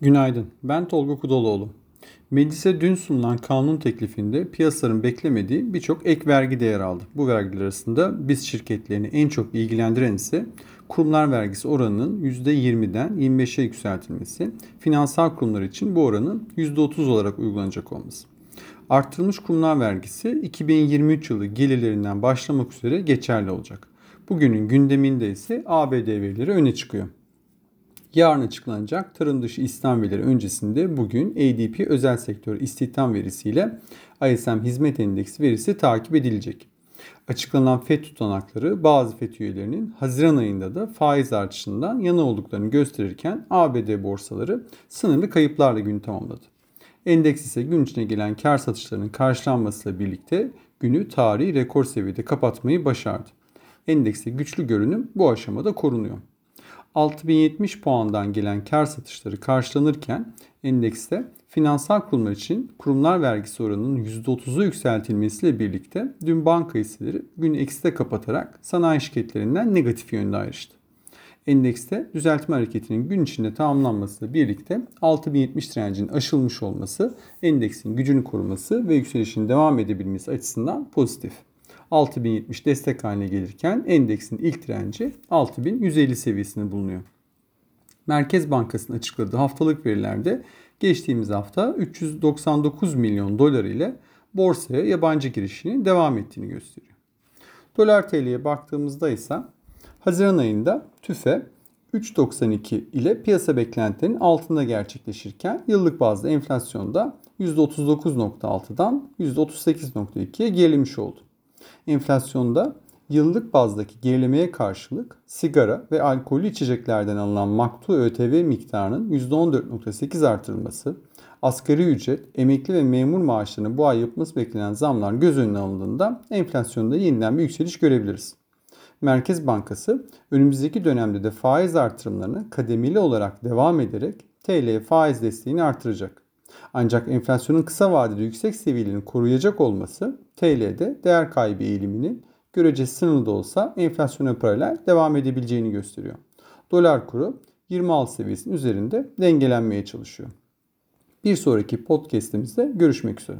Günaydın, ben Tolga Kudoğluoğlu. Meclise dün sunulan kanun teklifinde piyasaların beklemediği birçok ek vergi de yer aldı. Bu vergiler arasında biz şirketlerini en çok ilgilendiren ise kurumlar vergisi oranının %20'den 25'e yükseltilmesi, finansal kurumlar için bu oranın %30 olarak uygulanacak olması. Arttırılmış kurumlar vergisi 2023 yılı gelirlerinden başlamak üzere geçerli olacak. Bugünün gündeminde ise ABD verileri öne çıkıyor. Yarın açıklanacak tarım dışı istihdam verileri öncesinde bugün ADP özel sektör istihdam verisiyle ISM hizmet endeksi verisi takip edilecek. Açıklanan FED tutanakları bazı FED üyelerinin Haziran ayında da faiz artışından yana olduklarını gösterirken ABD borsaları sınırlı kayıplarla günü tamamladı. Endeks ise gün içine gelen kar satışlarının karşılanmasıyla birlikte günü tarihi rekor seviyede kapatmayı başardı. Endekste güçlü görünüm bu aşamada korunuyor. 6070 puandan gelen kar satışları karşılanırken endekste finansal kurumlar için kurumlar vergisi oranının %30'u yükseltilmesiyle birlikte dün banka hisseleri gün ekside kapatarak sanayi şirketlerinden negatif yönde ayrıştı. Endekste düzeltme hareketinin gün içinde tamamlanmasıyla birlikte 6070 direncinin aşılmış olması endeksin gücünü koruması ve yükselişin devam edebilmesi açısından pozitif. 6070 destek haline gelirken endeksin ilk direnci 6150 seviyesinde bulunuyor. Merkez Bankası'nın açıkladığı haftalık verilerde geçtiğimiz hafta 399 milyon dolar ile borsaya yabancı girişinin devam ettiğini gösteriyor. Dolar TL'ye baktığımızda ise Haziran ayında TÜFE 3.92 ile piyasa beklentilerinin altında gerçekleşirken yıllık bazda enflasyonda %39.6'dan %38.2'ye gerilemiş oldu. Enflasyonda yıllık bazdaki gerilemeye karşılık sigara ve alkollü içeceklerden alınan maktu ÖTV miktarının %14.8 artırılması, asgari ücret, emekli ve memur maaşlarının bu ay yapılması beklenen zamlar göz önüne alındığında enflasyonda yeniden bir yükseliş görebiliriz. Merkez Bankası önümüzdeki dönemde de faiz artırımlarını kademeli olarak devam ederek TL faiz desteğini artıracak. Ancak enflasyonun kısa vadede yüksek seviyelerini koruyacak olması TL'de değer kaybı eğiliminin göreceli sınırlı da olsa enflasyona paralel devam edebileceğini gösteriyor. Dolar kuru 26 seviyesinin üzerinde dengelenmeye çalışıyor. Bir sonraki podcast'imizde görüşmek üzere.